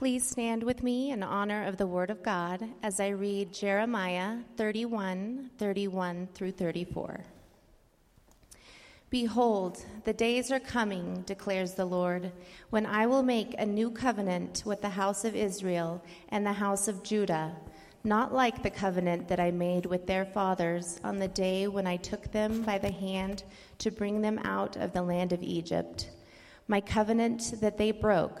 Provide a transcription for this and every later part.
Please stand with me in honor of the Word of God as I read Jeremiah 31 31 through 34. Behold, the days are coming, declares the Lord, when I will make a new covenant with the house of Israel and the house of Judah, not like the covenant that I made with their fathers on the day when I took them by the hand to bring them out of the land of Egypt. My covenant that they broke,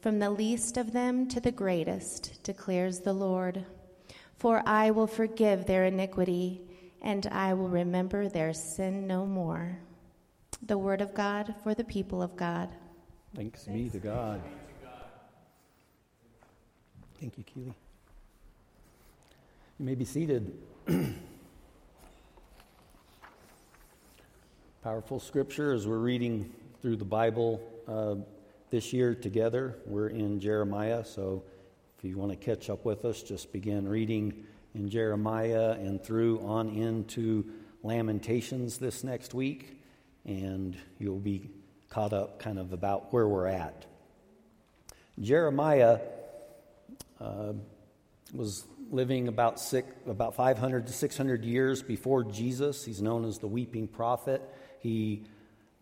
from the least of them to the greatest, declares the Lord. For I will forgive their iniquity, and I will remember their sin no more. The word of God for the people of God. Thanks, be to God. Thank you, Keely. You may be seated. Powerful scripture as we're reading through the Bible uh, this year together. We're in Jeremiah, so if you want to catch up with us, just begin reading in Jeremiah and through on into Lamentations this next week and you'll be caught up kind of about where we're at. Jeremiah uh, was living about six, about 500 to 600 years before Jesus. He's known as the weeping prophet. He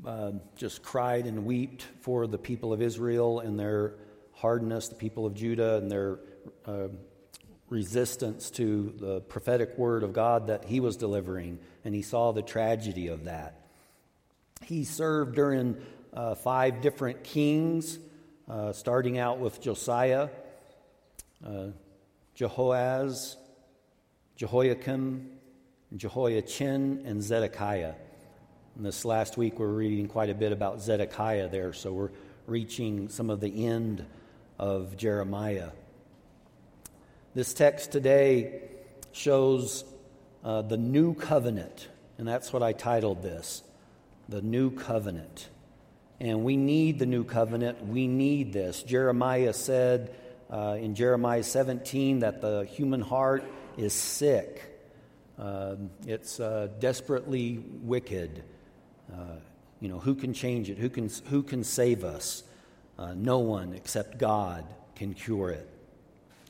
uh, just cried and wept for the people of Israel and their hardness, the people of Judah and their uh, resistance to the prophetic word of God that he was delivering. And he saw the tragedy of that. He served during uh, five different kings, uh, starting out with Josiah, uh, Jehoaz, Jehoiakim, Jehoiachin, and Zedekiah. And this last week, we're reading quite a bit about Zedekiah there, so we're reaching some of the end of Jeremiah. This text today shows uh, the new covenant, and that's what I titled this the new covenant. And we need the new covenant. We need this. Jeremiah said uh, in Jeremiah 17 that the human heart is sick, uh, it's desperately wicked. Uh, you know, who can change it? Who can, who can save us? Uh, no one except God can cure it.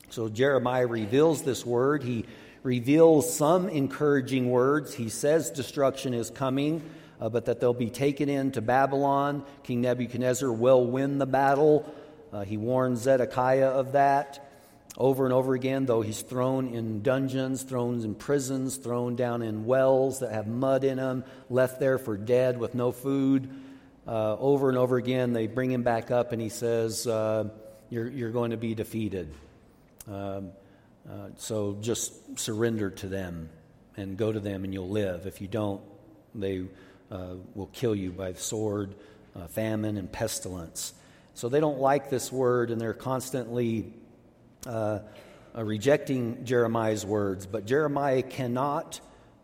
So Jeremiah reveals this word. He reveals some encouraging words. He says destruction is coming uh, but that they'll be taken into Babylon. King Nebuchadnezzar will win the battle. Uh, he warns Zedekiah of that over and over again, though he's thrown in dungeons, thrown in prisons, thrown down in wells that have mud in them, left there for dead with no food. Uh, over and over again, they bring him back up, and he says, uh, you're, you're, going to be defeated. Um, uh, so just surrender to them and go to them, and you'll live. If you don't, they uh, will kill you by sword, uh, famine, and pestilence. So they don't like this word, and they're constantly uh, uh rejecting Jeremiah's words. But Jeremiah cannot.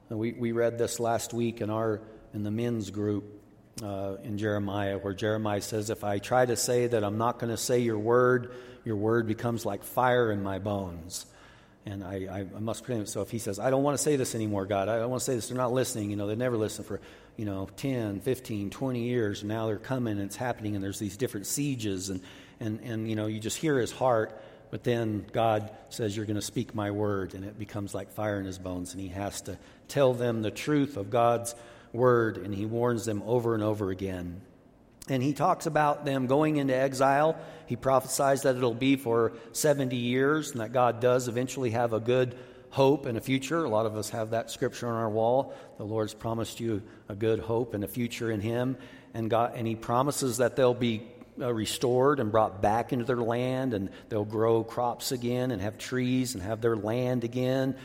We, we read this last week in our in the men's group uh, in Jeremiah, where Jeremiah says, "If I try to say that I'm not going to say your word, your word becomes like fire in my bones." And I, I, must pray. So if he says, I don't want to say this anymore, God, I don't want to say this, they're not listening. You know, they never listen for you know, 10, 15, 20 years. Now they're coming and it's happening, and there's these different sieges, and, and, and you know, you just hear his heart. But then God says, You're going to speak my word, and it becomes like fire in his bones, and he has to tell them the truth of God's word, and he warns them over and over again. And he talks about them going into exile. He prophesies that it'll be for 70 years, and that God does eventually have a good hope and a future. A lot of us have that scripture on our wall. The Lord's promised you a good hope and a future in Him. And, God, and He promises that they'll be uh, restored and brought back into their land, and they'll grow crops again and have trees and have their land again.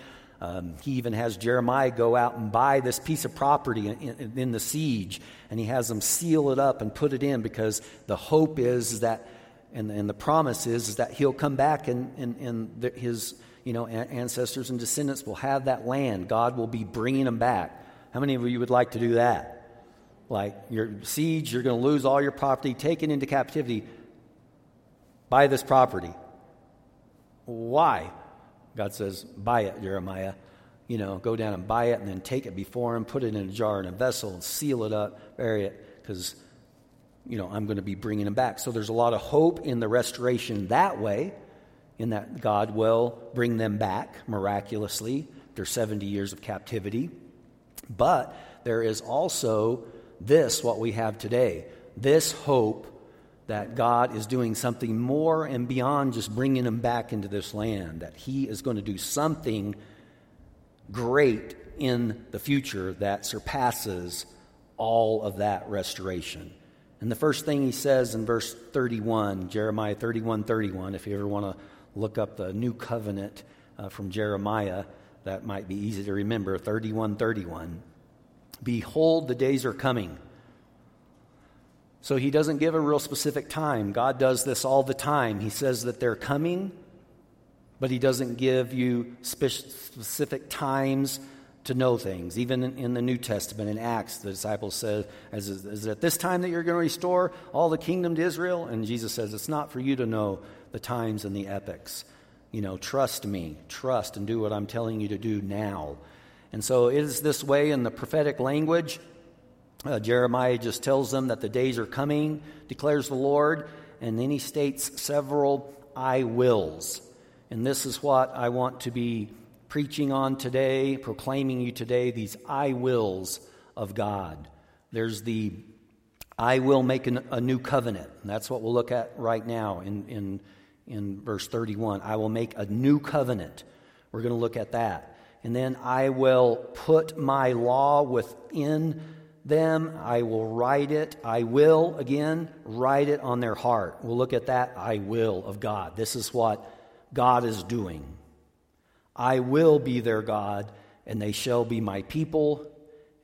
Um, he even has Jeremiah go out and buy this piece of property in, in, in, the siege, and he has them seal it up and put it in because the hope is that and, and the promise is, is that he'll come back and, and, and the, his you know, ancestors and descendants will have that land. God will be bringing them back. How many of you would like to do that? Like your siege, you're going to lose all your property, taken into captivity. Buy this property. Why? God says, Buy it, Jeremiah. You know, go down and buy it and then take it before him, put it in a jar in a vessel and seal it up, bury it, because, you know, I'm going to be bringing them back. So there's a lot of hope in the restoration that way, in that God will bring them back miraculously. Their 70 years of captivity. But there is also this, what we have today, this hope that God is doing something more and beyond just bringing them back into this land, that He is going to do something great in the future that surpasses all of that restoration. And the first thing he says in verse 31, Jeremiah 31 31, if you ever want to look up the new covenant uh, from Jeremiah, that might be easy to remember 31 31. Behold, the days are coming. So he doesn't give a real specific time. God does this all the time. He says that they're coming, but he doesn't give you specific times to know things. Even in, the New Testament, in Acts, the disciples said, is, is it at this time that you're going to restore all the kingdom to Israel? And Jesus says, It's not for you to know the times and the epochs. You know, trust me, trust, and do what I'm telling you to do now. And so it is this way in the prophetic language. Uh, Jeremiah just tells them that the days are coming, declares the Lord, and then he states several I wills. And this is what I want to be preaching on today, proclaiming you today, these I wills of God. There's the I will make an, a new covenant. And that's what we'll look at right now in, in, in verse 31. I will make a new covenant. We're going to look at that. And then I will put my law within them. I will write it. I will, again, write it on their heart. We'll look at that I will of God. This is what God is doing. I will be their God, and they shall be my people.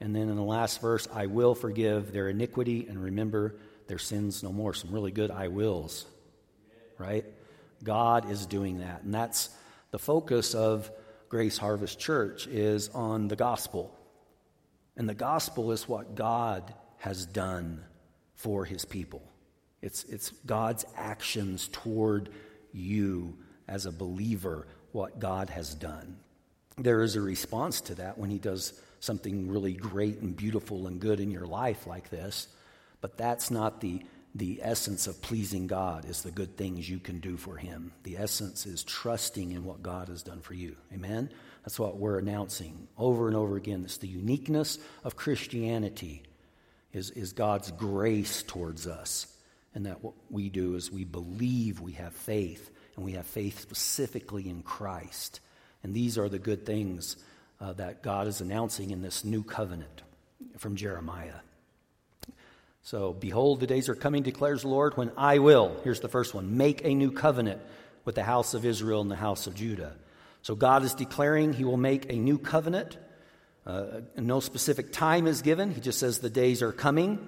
And then in the last verse, I will forgive their iniquity and remember their sins no more. Some really good I wills, right? God is doing that. And that's the focus of Grace Harvest Church is on the gospel. And the gospel is what God has done for his people. It's, it's God's actions toward you as a believer, what God has done. There is a response to that when he does something really great and beautiful and good in your life like this, but that's not the the essence of pleasing God is the good things you can do for Him. The essence is trusting in what God has done for you. Amen? That's what we're announcing over and over again. It's the uniqueness of Christianity is, is God's grace towards us. And that what we do is we believe we have faith, and we have faith specifically in Christ. And these are the good things uh, that God is announcing in this new covenant from Jeremiah. So, behold, the days are coming, declares the Lord, when I will, here's the first one, make a new covenant with the house of Israel and the house of Judah. So, God is declaring he will make a new covenant. Uh, no specific time is given. He just says the days are coming.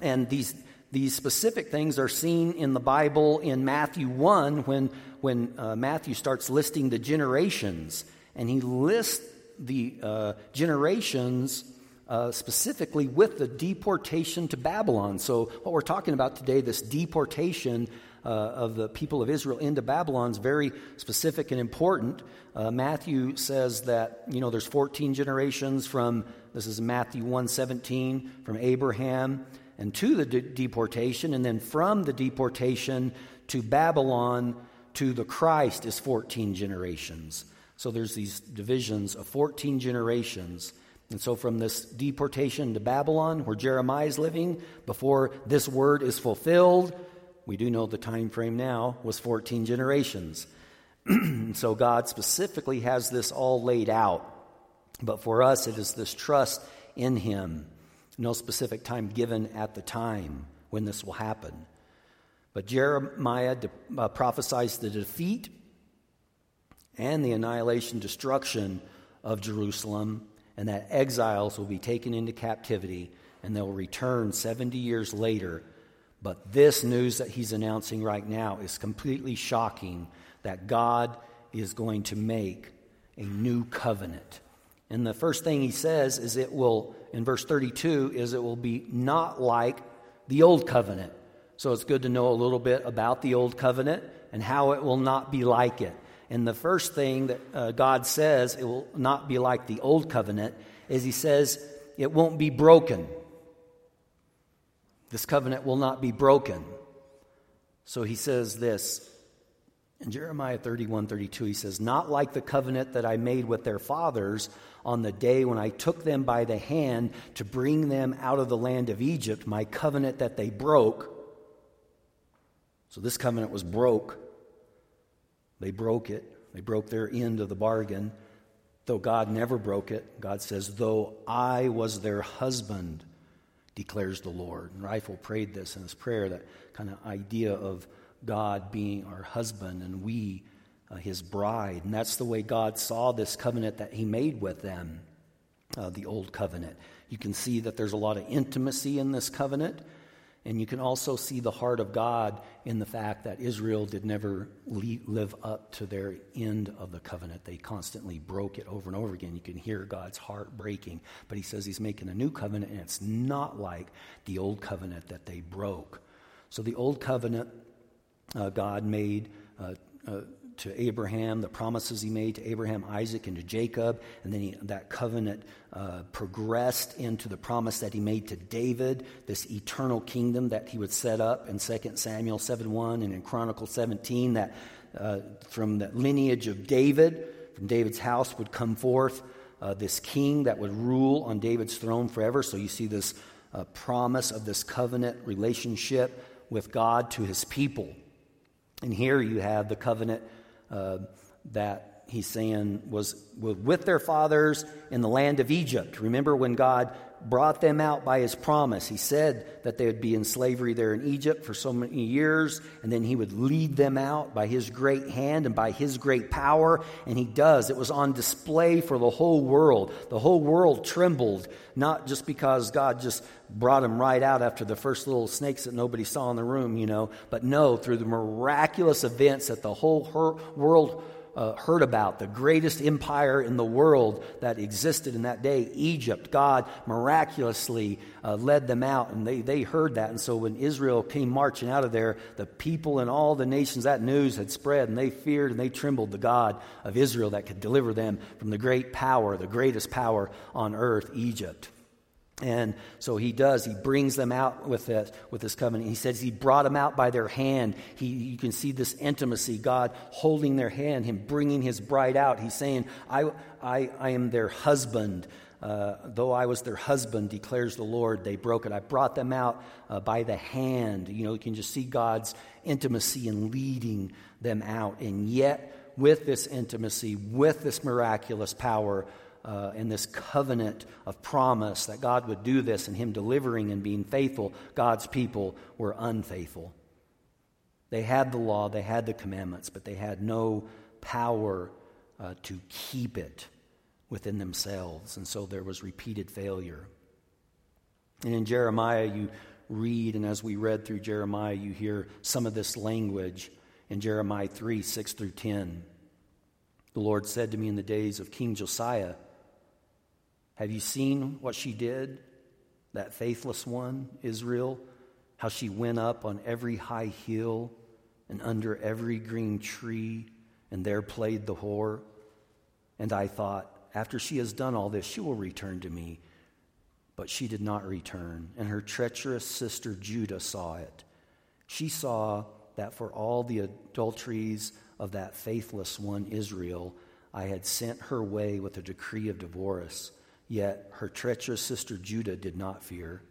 And these, these specific things are seen in the Bible in Matthew 1 when, when uh, Matthew starts listing the generations. And he lists the uh, generations uh, specifically with the deportation to Babylon. So, what we're talking about today, this deportation uh, of the people of Israel into Babylon, is very specific and important. Uh, Matthew says that you know there's 14 generations from this is Matthew 1:17 from Abraham and to the de- deportation, and then from the deportation to Babylon to the Christ is 14 generations. So there's these divisions of 14 generations. And so, from this deportation to Babylon, where Jeremiah is living, before this word is fulfilled, we do know the time frame now was 14 generations. so, God specifically has this all laid out. But for us, it is this trust in Him. No specific time given at the time when this will happen. But Jeremiah de- uh, prophesies the defeat and the annihilation, destruction of Jerusalem and that exiles will be taken into captivity and they'll return 70 years later But this news that he's announcing right now is completely shocking that God is going to make a new covenant. And the first thing he says is it will, in verse 32, is it will be not like the old covenant. So it's good to know a little bit about the old covenant and how it will not be like it. And the first thing that uh, God says it will not be like the old covenant is he says it won't be broken. This covenant will not be broken. So he says this in Jeremiah 31 32, he says, Not like the covenant that I made with their fathers on the day when I took them by the hand to bring them out of the land of Egypt, my covenant that they broke. So this covenant was broke. They broke it, they broke their end of the bargain. Though God never broke it, God says, Though I was their husband, declares the Lord. And Rifle prayed this in his prayer, that kind of idea of God being our husband and we uh, his bride. And that's the way God saw this covenant that he made with them, uh, the old covenant. You can see that there's a lot of intimacy in this covenant. And you can also see the heart of God in the fact that Israel did never live up to their end of the covenant. They constantly broke it over and over again. You can hear God's heart breaking. But he says he's making a new covenant, and it's not like the old covenant that they broke. So the old covenant uh, God made uh, uh, to Abraham, the promises he made to Abraham, Isaac, and to Jacob. And then he, that covenant uh, progressed into the promise that he made to David, this eternal kingdom that he would set up in 2 Samuel 7 1 and in Chronicles 17, that uh, from the lineage of David, from David's house, would come forth uh, this king that would rule on David's throne forever. So you see this uh, promise of this covenant relationship with God to his people. And here you have the covenant uh, that he's saying was, with their fathers in the land of Egypt. Remember when God brought them out by his promise. He said that they would be in slavery there in Egypt for so many years, and then he would lead them out by his great hand and by his great power. And he does. It was on display for the whole world. The whole world trembled, not just because God just brought them right out after the first little snakes that nobody saw in the room, you know, but no, through the miraculous events that the whole world uh, heard about, the greatest empire in the world that existed in that day, Egypt. God miraculously uh, led them out, and they, they heard that. And so when Israel came marching out of there, the people and all the nations, that news had spread, and they feared and they trembled the God of Israel that could deliver them from the great power, the greatest power on earth, Egypt. And so he does. He brings them out with this, with this covenant. He says he brought them out by their hand. He, you can see this intimacy, God holding their hand, him bringing his bride out. He's saying, I, I, I am their husband. Uh, though I was their husband, declares the Lord, they broke it. I brought them out uh, by the hand. You know, you can just see God's intimacy in leading them out. And yet, with this intimacy, with this miraculous power, uh, in this covenant of promise that God would do this and Him delivering and being faithful, God's people were unfaithful. They had the law, they had the commandments, but they had no power uh, to keep it within themselves. And so there was repeated failure. And in Jeremiah, you read, and as we read through Jeremiah, you hear some of this language in Jeremiah 3 6 through 10. The Lord said to me in the days of King Josiah, have you seen what she did? That faithless one, Israel, how she went up on every high hill and under every green tree and there played the whore. And I thought, after she has done all this, she will return to me. But she did not return, and her treacherous sister Judah saw it. She saw that for all the adulteries of that faithless one, Israel, I had sent her way with a decree of divorce. Yet her treacherous sister Judah did not fear,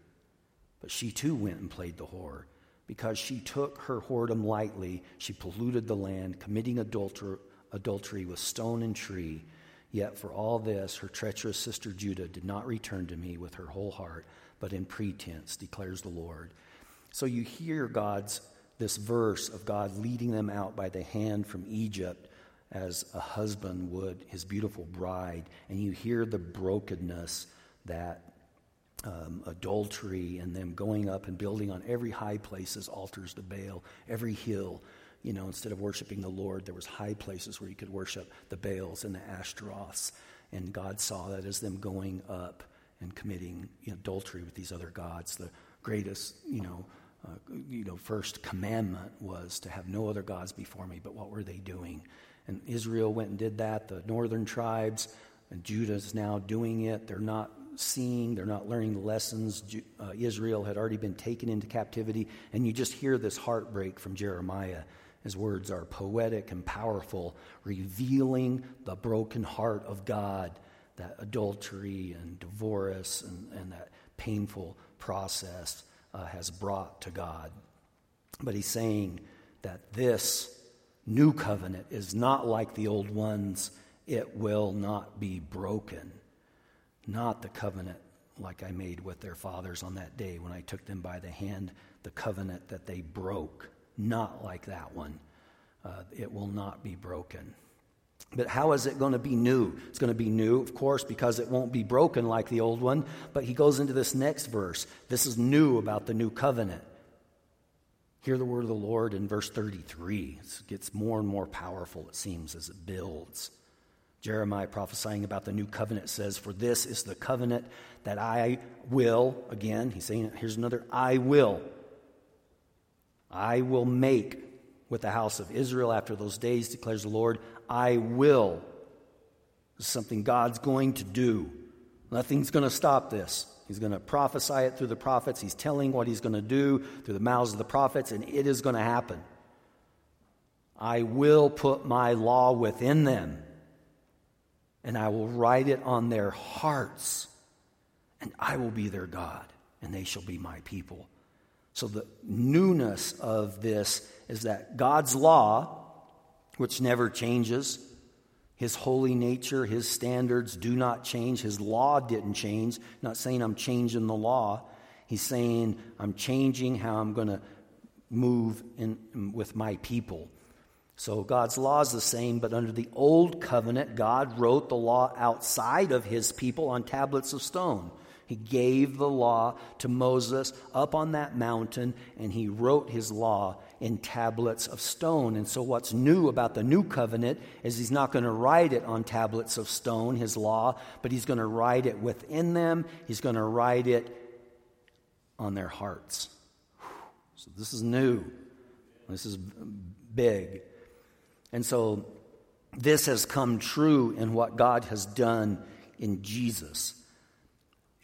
but she too went and played the whore. Because she took her whoredom lightly, she polluted the land, committing adulter- adultery with stone and tree. Yet for all this, her treacherous sister Judah did not return to me with her whole heart, but in pretense, declares the Lord. So you hear God's this verse of God leading them out by the hand from Egypt as a husband would his beautiful bride, and you hear the brokenness that um, adultery and them going up and building on every high places altars to Baal, every hill. You know, instead of worshiping the Lord, there was high places where you could worship the Baals and the Ashtaroths. And God saw that as them going up and committing you know, adultery with these other gods. The greatest, you know, uh, you know, first commandment was to have no other gods before me. But what were they doing? And Israel went and did that. The northern tribes and Judah is now doing it. They're not seeing, they're not learning the lessons. Uh, Israel had already been taken into captivity. And you just hear this heartbreak from Jeremiah. His words are poetic and powerful, revealing the broken heart of God, that adultery and divorce and, and that painful process uh, has brought to God. But he's saying that this new covenant is not like the old ones, it will not be broken. Not the covenant like I made with their fathers on that day when I took them by the hand, the covenant that they broke not like that one. Uh, it will not be broken. But how is it going to be new? It's going to be new, of course, because it won't be broken like the old one. But he goes into this next verse. This is new about the new covenant. Hear the word of the Lord in verse 33. It gets more and more powerful, it seems, as it builds. Jeremiah prophesying about the new covenant says, For this is the covenant that I will, again, he's saying, here's another, I will I will make with the house of Israel after those days, declares the Lord. I will. This is something God's going to do. Nothing's going to stop this. He's going to prophesy it through the prophets. He's telling what he's going to do through the mouths of the prophets, and it is going to happen. I will put my law within them, and I will write it on their hearts, and I will be their God, and they shall be my people. So, the newness of this is that God's law, which never changes, his holy nature, his standards do not change. His law didn't change. Not saying I'm changing the law. He's saying I'm changing how I'm going to move in, with my people. So God's law is the same, but under the old covenant, God wrote the law outside of his people on tablets of stone. He gave the law to Moses up on that mountain, and he wrote his law in tablets of stone. And so, what's new about the new covenant is he's not going to write it on tablets of stone, his law, but he's going to write it within them. He's going to write it on their hearts. So, this is new. This is big. And so, this has come true in what God has done in Jesus.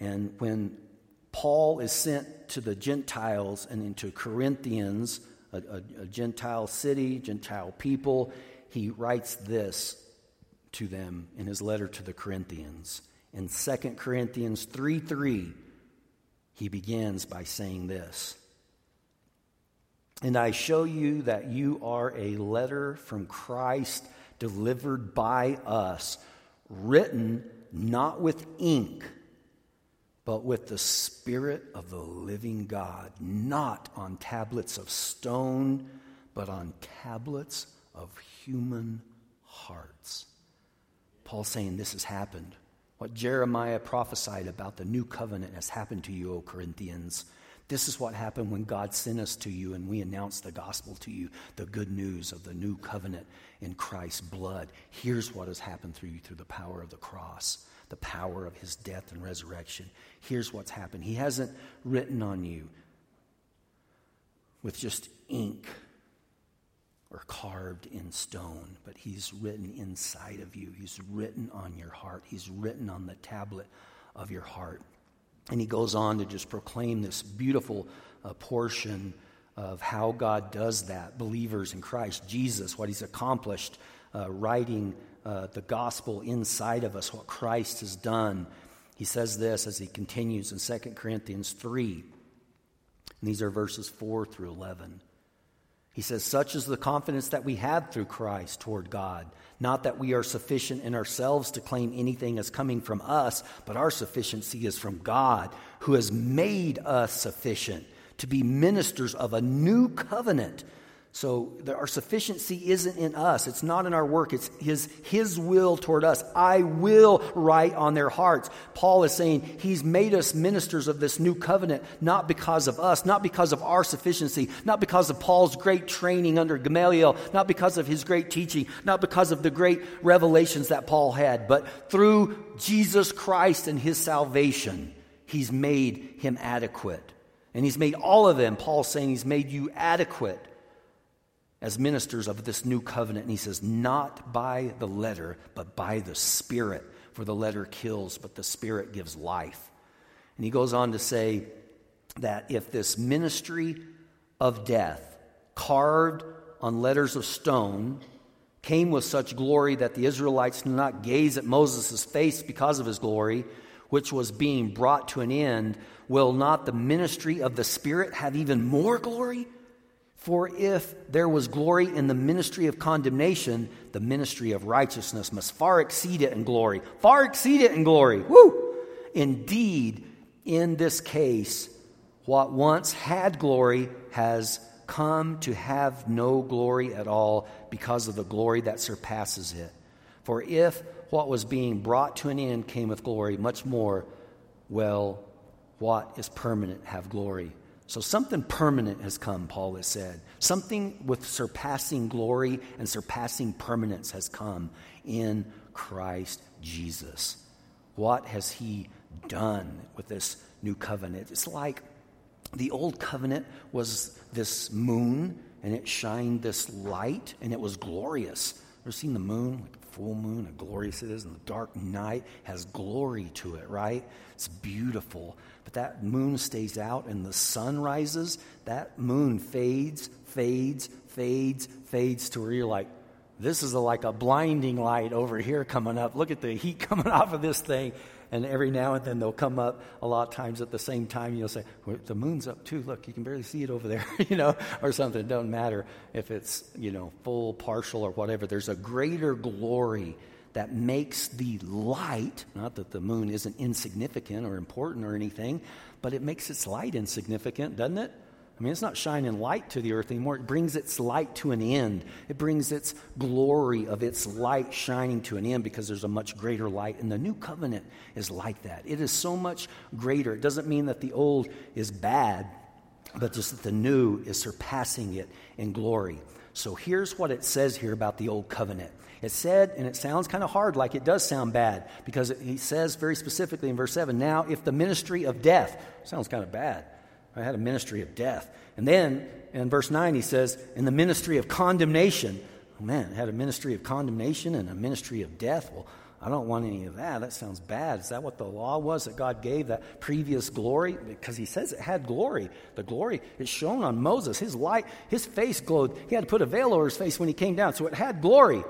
And when Paul is sent to the Gentiles and into Corinthians, a, a, a, Gentile city, Gentile people, he writes this to them in his letter to the Corinthians. In 2 Corinthians 3 3, he begins by saying this And I show you that you are a letter from Christ delivered by us, written not with ink but with the Spirit of the living God, not on tablets of stone, but on tablets of human hearts. Paul saying this has happened. What Jeremiah prophesied about the new covenant has happened to you, O Corinthians. This is what happened when God sent us to you and we announced the gospel to you, the good news of the new covenant in Christ's blood. Here's what has happened through you through the power of the cross the power of his death and resurrection. Here's what's happened He hasn't written on you with just ink or carved in stone, but he's written inside of you. He's written on your heart. He's written on the tablet of your heart. And he goes on to just proclaim this beautiful uh, portion of how God does that. Believers in Christ Jesus, what he's accomplished, uh, writing uh, the gospel inside of us, what Christ has done. He says this as he continues in 2 Corinthians 3. And these are verses 4 through 11. He says, Such is the confidence that we have through Christ toward God. Not that we are sufficient in ourselves to claim anything as coming from us, but our sufficiency is from God, who has made us sufficient to be ministers of a new covenant So the, our sufficiency isn't in us. It's not in our work. It's his, his will toward us. I will write on their hearts. Paul is saying he's made us ministers of this new covenant, not because of us, not because of our sufficiency, not because of Paul's great training under Gamaliel, not because of his great teaching, not because of the great revelations that Paul had, but through Jesus Christ and his salvation, he's made him adequate. And he's made all of them, Paul's saying he's made you adequate as ministers of this new covenant. And he says, not by the letter, but by the Spirit. For the letter kills, but the Spirit gives life. And he goes on to say that if this ministry of death, carved on letters of stone, came with such glory that the Israelites did not gaze at Moses' face because of his glory, which was being brought to an end, will not the ministry of the Spirit have even more glory? For if there was glory in the ministry of condemnation, the ministry of righteousness must far exceed it in glory. Far exceed it in glory. Woo! Indeed, in this case, what once had glory has come to have no glory at all because of the glory that surpasses it. For if what was being brought to an end came with glory, much more, well, what is permanent have glory. So something permanent has come, Paul has said. Something with surpassing glory and surpassing permanence has come in Christ Jesus. What has he done with this new covenant? It's like the old covenant was this moon and it shined this light and it was glorious. Ever seen the moon? Like a full moon, how glorious it is, and the dark night has glory to it, right? It's beautiful that moon stays out and the sun rises, that moon fades, fades, fades, fades to where you're like, this is a, like a blinding light over here coming up. Look at the heat coming off of this thing. And every now and then they'll come up a lot of times at the same time. You'll say, well, the moon's up too. Look, you can barely see it over there, you know, or something. It doesn't matter if it's, you know, full, partial, or whatever. There's a greater glory that makes the light, not that the moon isn't insignificant or important or anything, but it makes its light insignificant, doesn't it? I mean, it's not shining light to the earth anymore. It brings its light to an end. It brings its glory of its light shining to an end because there's a much greater light. And the new covenant is like that. It is so much greater. It doesn't mean that the old is bad, but just that the new is surpassing it in glory. So here's what it says here about the old covenant it said, and it sounds kind of hard, like it does sound bad, because he says very specifically in verse 7 now, if the ministry of death, sounds kind of bad. I had a ministry of death. And then in verse 9, he says, in the ministry of condemnation. Oh, man, had a ministry of condemnation and a ministry of death. Well, I don't want any of that. That sounds bad. Is that what the law was that God gave, that previous glory? Because he says it had glory. The glory is shown on Moses. His light, his face glowed. He had to put a veil over his face when he came down, so it had glory.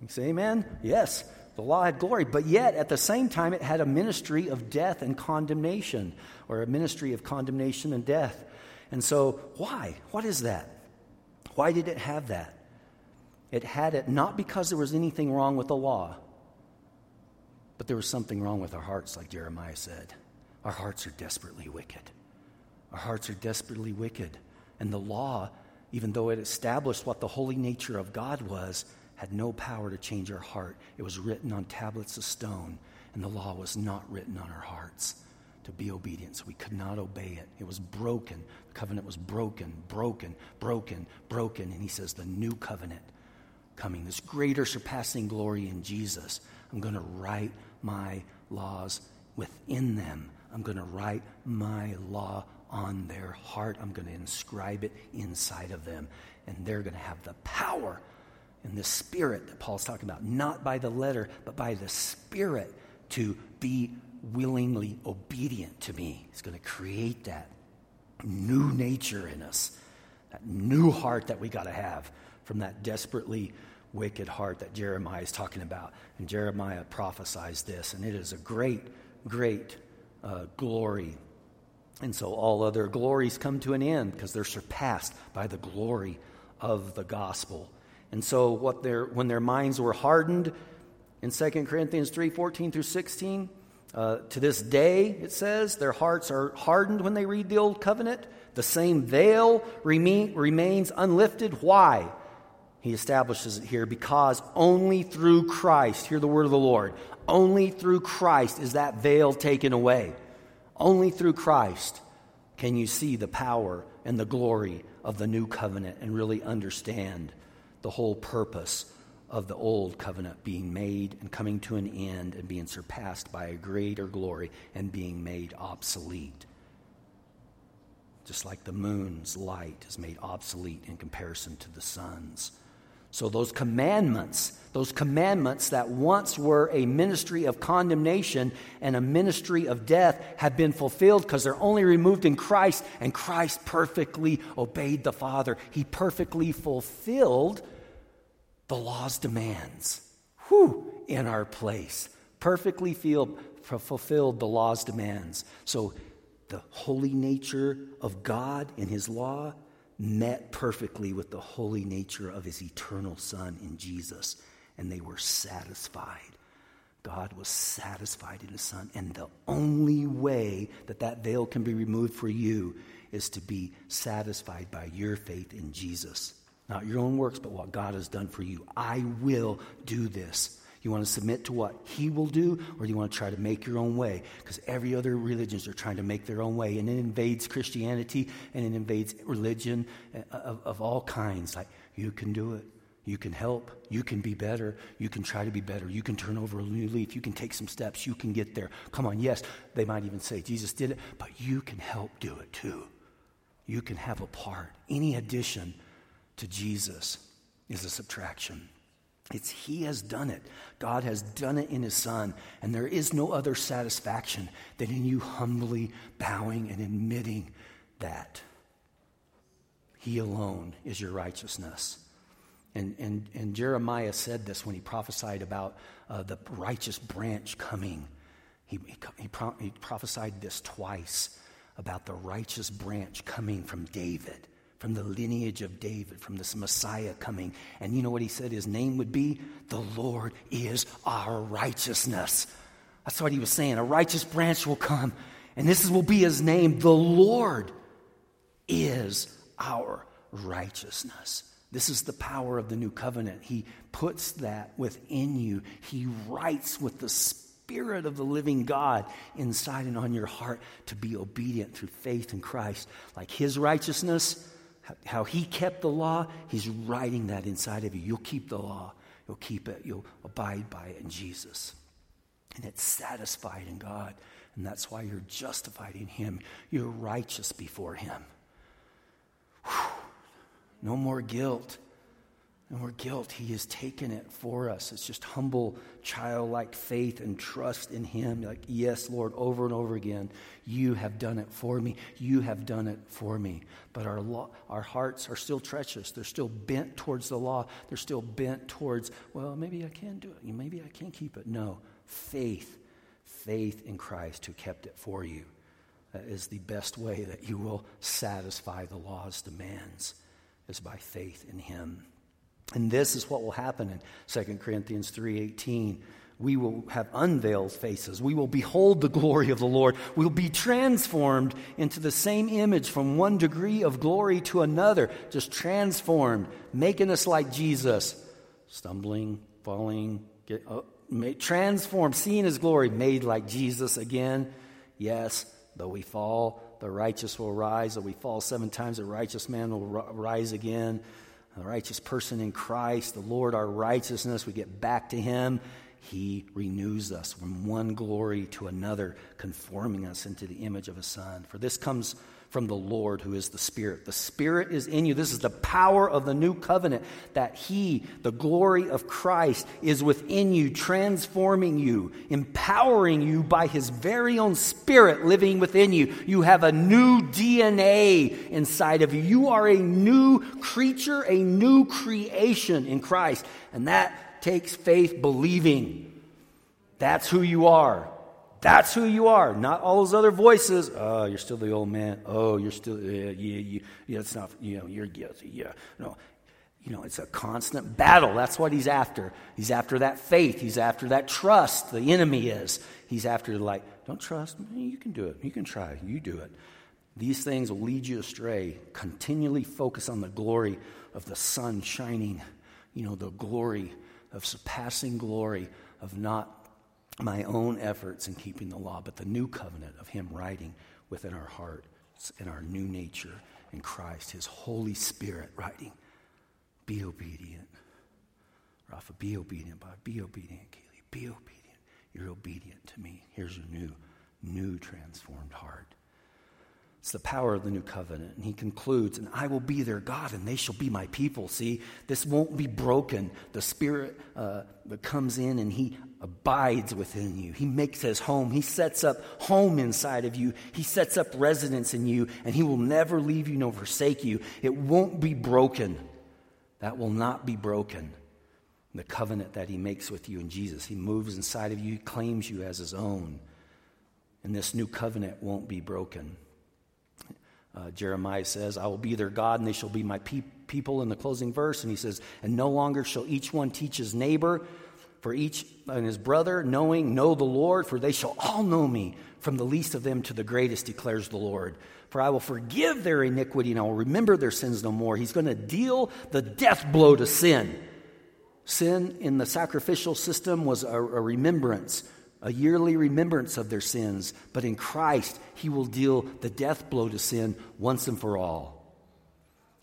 You say amen? Yes, the law had glory, but yet at the same time it had a ministry of death and condemnation, or a ministry of condemnation and death. And so, why? What is that? Why did it have that? It had it not because there was anything wrong with the law, but there was something wrong with our hearts, like Jeremiah said. Our hearts are desperately wicked. Our hearts are desperately wicked. And the law, even though it established what the holy nature of God was, had no power to change our heart. It was written on tablets of stone, and the law was not written on our hearts to be obedient. So we could not obey it. It was broken. The covenant was broken, broken, broken, broken. And he says, the new covenant coming, this greater surpassing glory in Jesus. I'm going to write my laws within them. I'm going to write my law on their heart. I'm going to inscribe it inside of them. And they're going to have the power and the Spirit that Paul's talking about, not by the letter, but by the Spirit to be willingly obedient to me. He's going to create that new nature in us, that new heart that we got to have from that desperately wicked heart that Jeremiah is talking about. And Jeremiah prophesies this, and it is a great, great uh, glory. And so all other glories come to an end because they're surpassed by the glory of the gospel. And so what their, when their minds were hardened in 2 Corinthians 3 14 through 16, Uh, to this day, it says, their hearts are hardened when they read the Old Covenant. The same veil remain, remains unlifted. Why? He establishes it here because only through Christ, hear the word of the Lord, only through Christ is that veil taken away. Only through Christ can you see the power and the glory of the new covenant and really understand the whole purpose of the old covenant being made and coming to an end and being surpassed by a greater glory and being made obsolete. Just like the moon's light is made obsolete in comparison to the sun's. So, those commandments, those commandments that once were a ministry of condemnation and a ministry of death, have been fulfilled because they're only removed in Christ, and Christ perfectly obeyed the Father. He perfectly fulfilled the law's demands. Whew, in our place. Perfectly feel, fulfilled the law's demands. So, the holy nature of God in His law met perfectly with the holy nature of his eternal Son in Jesus, and they were satisfied. God was satisfied in his Son, and the only way that that veil can be removed for you is to be satisfied by your faith in Jesus. Not your own works, but what God has done for you. I will do this. You want to submit to what He will do, or do you want to try to make your own way? Because every other religions are trying to make their own way, and it invades Christianity and it invades religion uh, of, of all kinds. Like, you can do it. You can help. You can be better. You can try to be better. You can turn over a new leaf. You can take some steps. You can get there. Come on, yes, they might even say Jesus did it, but you can help do it too. You can have a part. Any addition to Jesus is a subtraction. It's He has done it. God has done it in His Son. And there is no other satisfaction than in you humbly bowing and admitting that He alone is your righteousness. And, and, and Jeremiah said this when he prophesied about uh, the righteous branch coming. He, he, he, pro- he prophesied this twice about the righteous branch coming from David from the lineage of David, from this Messiah coming. And you know what he said his name would be? The Lord is our righteousness. That's what he was saying. A righteous branch will come, and this will be his name. The Lord is our righteousness. This is the power of the new covenant. He puts that within you, he writes with the Spirit of the living God inside and on your heart to be obedient through faith in Christ. Like his righteousness how he kept the law, he's writing that inside of you. You'll keep the law, you'll keep it, you'll abide by it in Jesus. And it's satisfied in God. And that's why you're justified in him. You're righteous before him. Whew. No more guilt and we're guilt, He has taken it for us. It's just humble, childlike faith and trust in Him. Like, yes, Lord, over and over again, you have done it for me. You have done it for me. But our, law, our hearts are still treacherous. They're still bent towards the law. They're still bent towards, well, maybe I can do it. Maybe I can keep it. No, faith, faith in Christ who kept it for you. That is the best way that you will satisfy the law's demands, is by faith in Him. And this is what will happen in 2 Corinthians 3:18. We will have unveiled faces. We will behold the glory of the Lord. We'll be transformed into the same image from one degree of glory to another, just transformed, making us like Jesus. Stumbling, falling, get, oh, transformed, seeing his glory, made like Jesus again. Yes, though we fall, the righteous will rise. Though we fall seven times, the righteous man will rise again a righteous person in Christ, the Lord our righteousness, we get back to Him. He renews us from one glory to another, conforming us into the image of a Son. For this comes from the Lord who is the Spirit. The Spirit is in you. This is the power of the new covenant that He, the glory of Christ, is within you, transforming you, empowering you by His very own Spirit living within you. You have a new DNA inside of you. You are a new creature, a new creation in Christ. And that takes faith believing. That's who you are. That's who you are, not all those other voices. Oh, you're still the old man. Oh, you're still, yeah, yeah, yeah, yeah it's not, you know, you're guilty. Yeah. No. You know, it's a constant battle. That's what he's after. He's after that faith. He's after that trust. The enemy is. He's after, like, don't trust me. You can do it. You can try. You do it. These things will lead you astray. Continually focus on the glory of the sun shining, you know, the glory of surpassing glory of not my own efforts in keeping the law, but the new covenant of Him writing within our hearts in our new nature in Christ, His Holy Spirit writing. Be obedient. Rafa, be obedient, Bob. Be obedient, Kaylee. Be obedient. You're obedient to me. Here's your new, new transformed heart. It's the power of the new covenant. And he concludes, and I will be their God, and they shall be my people. See, this won't be broken. The Spirit uh, that comes in and he abides within you. He makes his home. He sets up home inside of you. He sets up residence in you, and he will never leave you nor forsake you. It won't be broken. That will not be broken. The covenant that he makes with you in Jesus. He moves inside of you, he claims you as his own. And this new covenant won't be broken. Uh, Jeremiah says, I will be their God and they shall be my pe- people in the closing verse. And he says, And no longer shall each one teach his neighbor, for each and his brother, knowing, know the Lord, for they shall all know me, from the least of them to the greatest, declares the Lord. For I will forgive their iniquity and I will remember their sins no more. He's going to deal the death blow to sin. Sin in the sacrificial system was a, a remembrance a yearly remembrance of their sins, but in Christ, He will deal the death blow to sin once and for all.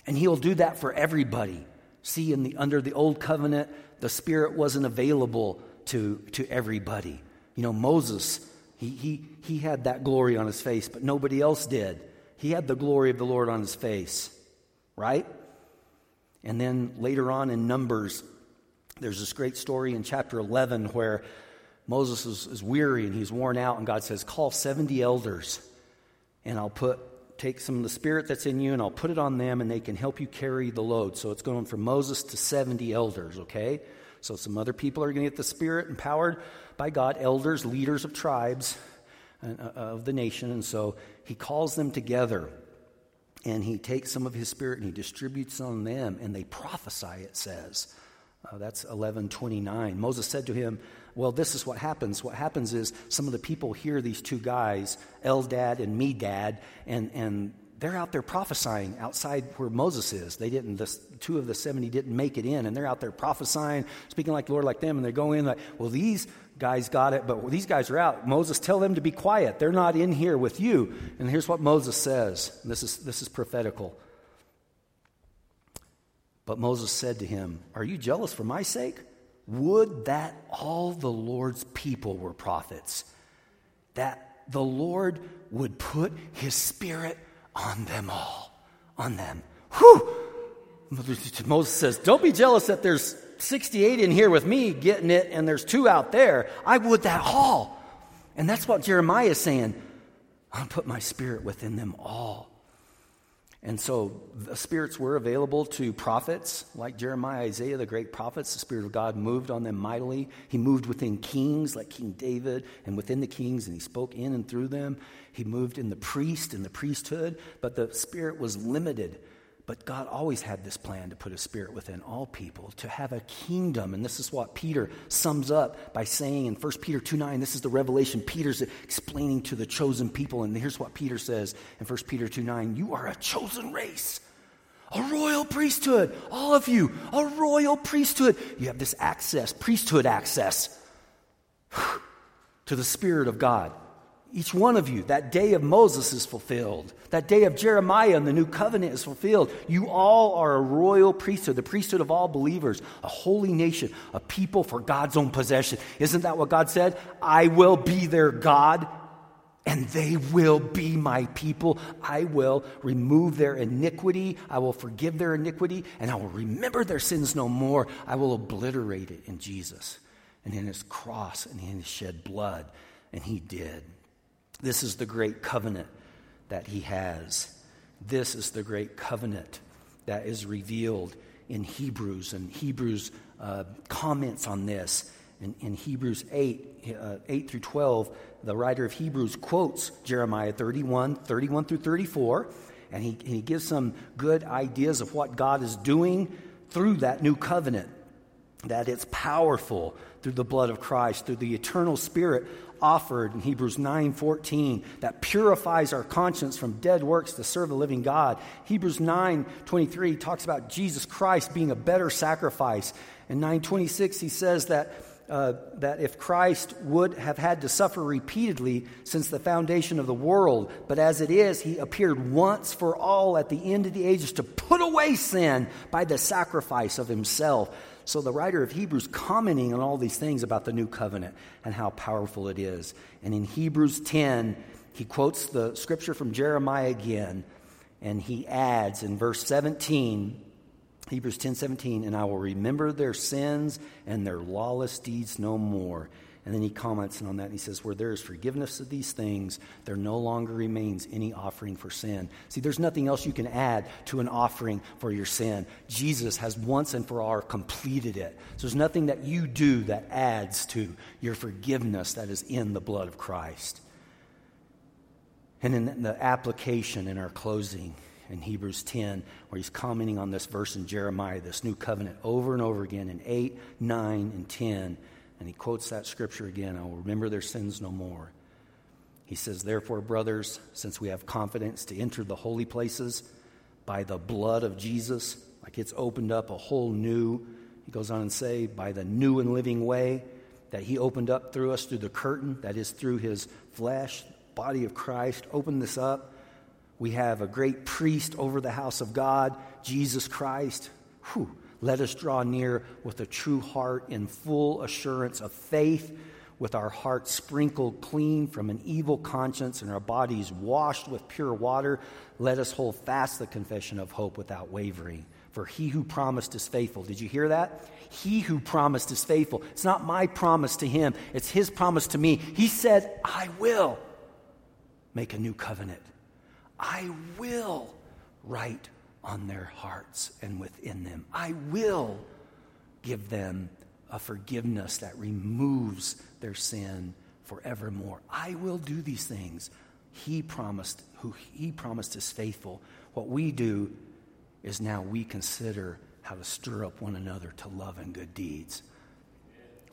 And He will do that for everybody. See, in the, under the old covenant, the Spirit wasn't available to, to everybody. You know, Moses, he, he, he had that glory on his face, but nobody else did. He had the glory of the Lord on his face, right? And then later on in Numbers, there's this great story in chapter 11 where Moses is, is weary and he's worn out, and God says, Call 70 elders, and I'll put take some of the spirit that's in you and I'll put it on them and they can help you carry the load. So it's going from Moses to 70 elders, okay? So some other people are going to get the spirit empowered by God, elders, leaders of tribes uh, uh, of the nation. And so he calls them together and he takes some of his spirit and he distributes on them and they prophesy, it says. Uh, that's 1129. Moses said to him, well, this is what happens. What happens is some of the people hear these two guys, Eldad and Medad, and, and they're out there prophesying outside where Moses is. They didn't, the, two of the 70 didn't make it in, and they're out there prophesying, speaking like the Lord like them, and they go in like, well, these guys got it, but these guys are out. Moses, tell them to be quiet. They're not in here with you. And here's what Moses says. This is, this is prophetical. But Moses said to him, Are you jealous for my sake? Would that all the Lord's people were prophets, that the Lord would put his spirit on them all, on them. Whew! Moses says, Don't be jealous that there's 68 in here with me getting it and there's two out there. I would that all. And that's what Jeremiah is saying. I'll put my spirit within them all. And so the spirits were available to prophets like Jeremiah, Isaiah, the great prophets. The Spirit of God moved on them mightily. He moved within kings like King David and within the kings, and he spoke in and through them. He moved in the priest and the priesthood, but the Spirit was limited but God always had this plan to put a spirit within all people, to have a kingdom. And this is what Peter sums up by saying in 1 Peter 2 9, this is the revelation Peter's explaining to the chosen people. And here's what Peter says in 1 Peter 2 9 You are a chosen race, a royal priesthood. All of you, a royal priesthood. You have this access, priesthood access to the Spirit of God. Each one of you, that day of Moses is fulfilled. That day of Jeremiah and the new covenant is fulfilled. You all are a royal priesthood, the priesthood of all believers, a holy nation, a people for God's own possession. Isn't that what God said? I will be their God and they will be my people. I will remove their iniquity. I will forgive their iniquity and I will remember their sins no more. I will obliterate it in Jesus and in his cross and in his shed blood. And he did. This is the great covenant that he has. This is the great covenant that is revealed in Hebrews, and Hebrews uh, comments on this. In, in Hebrews 8, uh, 8 through 12, the writer of Hebrews quotes Jeremiah 31, 31 through 34, and he, he gives some good ideas of what God is doing through that new covenant, that it's powerful through the blood of Christ, through the eternal spirit offered in Hebrews 9:14 that purifies our conscience from dead works to serve the living God. Hebrews 9:23 talks about Jesus Christ being a better sacrifice. In 9:26 he says that uh, that if Christ would have had to suffer repeatedly since the foundation of the world, but as it is, he appeared once for all at the end of the ages to put away sin by the sacrifice of himself. So the writer of Hebrews commenting on all these things about the new covenant and how powerful it is. And in Hebrews 10, he quotes the scripture from Jeremiah again, and he adds in verse 17, Hebrews 10 17, and I will remember their sins and their lawless deeds no more. And then he comments on that and he says, Where there is forgiveness of these things, there no longer remains any offering for sin. See, there's nothing else you can add to an offering for your sin. Jesus has once and for all completed it. So there's nothing that you do that adds to your forgiveness that is in the blood of Christ. And in the application in our closing, in Hebrews 10, where he's commenting on this verse in Jeremiah, this new covenant, over and over again in 8, 9, and 10. And he quotes that scripture again I will remember their sins no more. He says, Therefore, brothers, since we have confidence to enter the holy places by the blood of Jesus, like it's opened up a whole new, he goes on and say, by the new and living way that he opened up through us through the curtain, that is through his flesh, body of Christ, opened this up we have a great priest over the house of God, Jesus Christ. Whew. Let us draw near with a true heart in full assurance of faith, with our hearts sprinkled clean from an evil conscience and our bodies washed with pure water. Let us hold fast the confession of hope without wavering. For he who promised is faithful. Did you hear that? He who promised is faithful. It's not my promise to him, it's his promise to me. He said, I will make a new covenant. I will write on their hearts and within them. I will give them a forgiveness that removes their sin forevermore. I will do these things. He promised, who he promised is faithful. What we do is now we consider how to stir up one another to love and good deeds.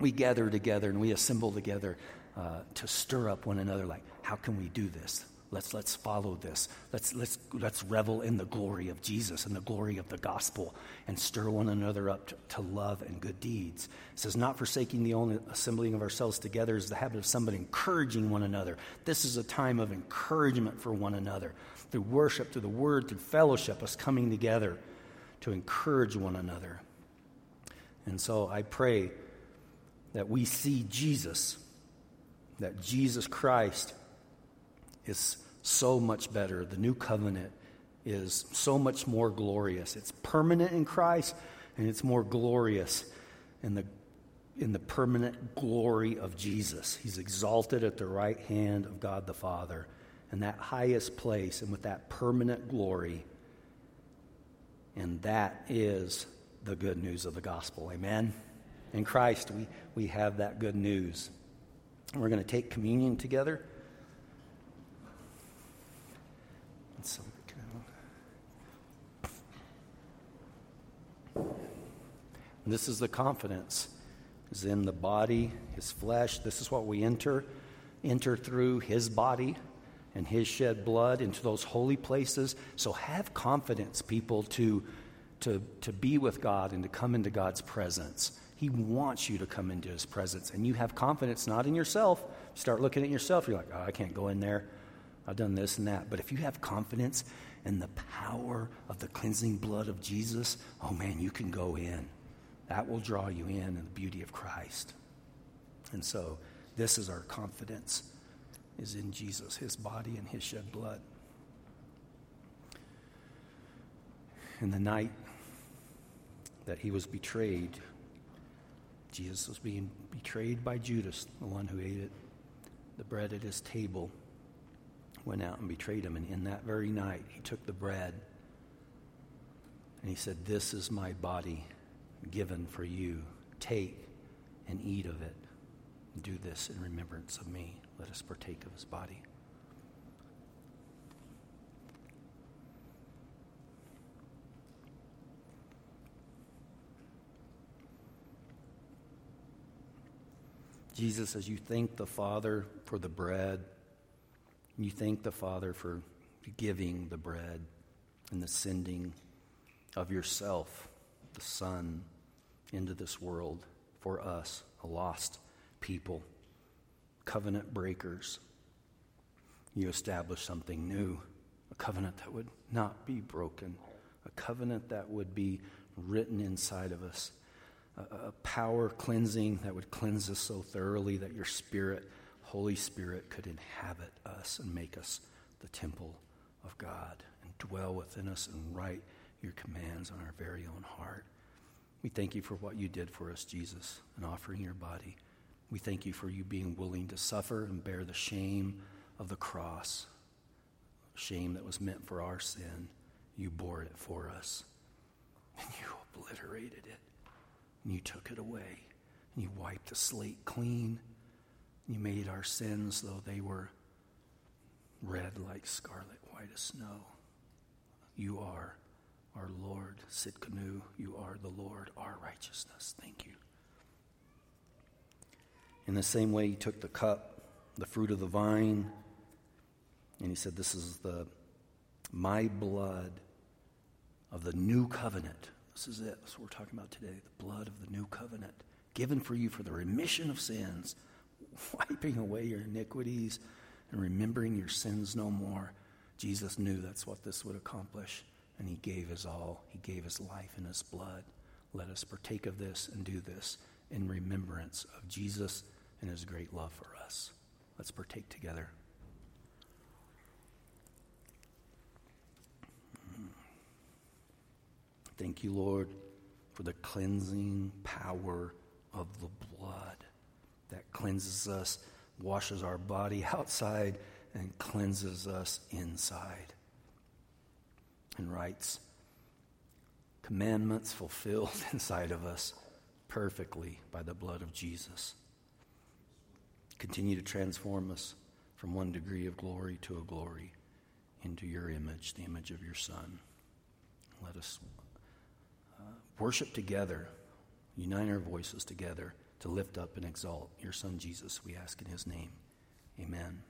We gather together and we assemble together uh, to stir up one another, like, how can we do this? Let's, let's follow this. Let's, let's, let's revel in the glory of Jesus and the glory of the gospel and stir one another up to, to love and good deeds. It says, not forsaking the only assembling of ourselves together is the habit of somebody encouraging one another. This is a time of encouragement for one another through worship, through the word, through fellowship, us coming together to encourage one another. And so I pray that we see Jesus, that Jesus Christ is so much better. The new covenant is so much more glorious. It's permanent in Christ, and it's more glorious in the, in the permanent glory of Jesus. He's exalted at the right hand of God the Father in that highest place and with that permanent glory. And that is the good news of the gospel. Amen. In Christ, we, we have that good news. We're going to take communion together. This is the confidence is in the body, his flesh. This is what we enter enter through his body and his shed blood into those holy places. So have confidence, people, to, to, to be with God and to come into God's presence. He wants you to come into his presence. And you have confidence not in yourself. start looking at yourself, you're like, oh, I can't go in there. I've done this and that. But if you have confidence in the power of the cleansing blood of Jesus, oh man, you can go in. That will draw you in in the beauty of Christ. And so this is our confidence is in Jesus, his body and his shed blood. In the night that he was betrayed, Jesus was being betrayed by Judas, the one who ate it, the bread at his table, went out and betrayed him. And in that very night, he took the bread and he said, This is my body given for you. Take and eat of it. Do this in remembrance of me. Let us partake of his body. Jesus, as you thank the Father for the bread you thank the Father for giving the bread and the sending of yourself, the Son, into this world for us, a lost people, covenant breakers. You establish something new, a covenant that would not be broken, a covenant that would be written inside of us, a, a power cleansing that would cleanse us so thoroughly that your Spirit, Holy Spirit, could inhabit us and make us the temple of God and dwell within us and write your commands on our very own heart. We thank you for what you did for us, Jesus, in offering your body. We thank you for you being willing to suffer and bear the shame of the cross, shame that was meant for our sin. You bore it for us, and you obliterated it, and you took it away, and you wiped the slate clean. You made our sins, though they were red like scarlet, white as snow. You are our Lord. Sidkenu, you are the Lord, our righteousness. Thank you. In the same way, he took the cup, the fruit of the vine, and he said, This is the my blood of the new covenant. This is it. That's what we're talking about today. The blood of the new covenant, given for you for the remission of sins, wiping away your iniquities and remembering your sins no more. Jesus knew that's what this would accomplish, and he gave his all. He gave his life and his blood. Let us partake of this and do this in remembrance of Jesus and his great love for us. Let's partake together. Thank you, Lord, for the cleansing power of the blood that cleanses us, washes our body outside, and cleanses us inside. And writes commandments fulfilled inside of us perfectly by the blood of Jesus. Continue to transform us from one degree of glory to a glory into your image, the image of your Son. Let us uh, worship together, unite our voices together to lift up and exalt your Son Jesus, we ask in his name. Amen.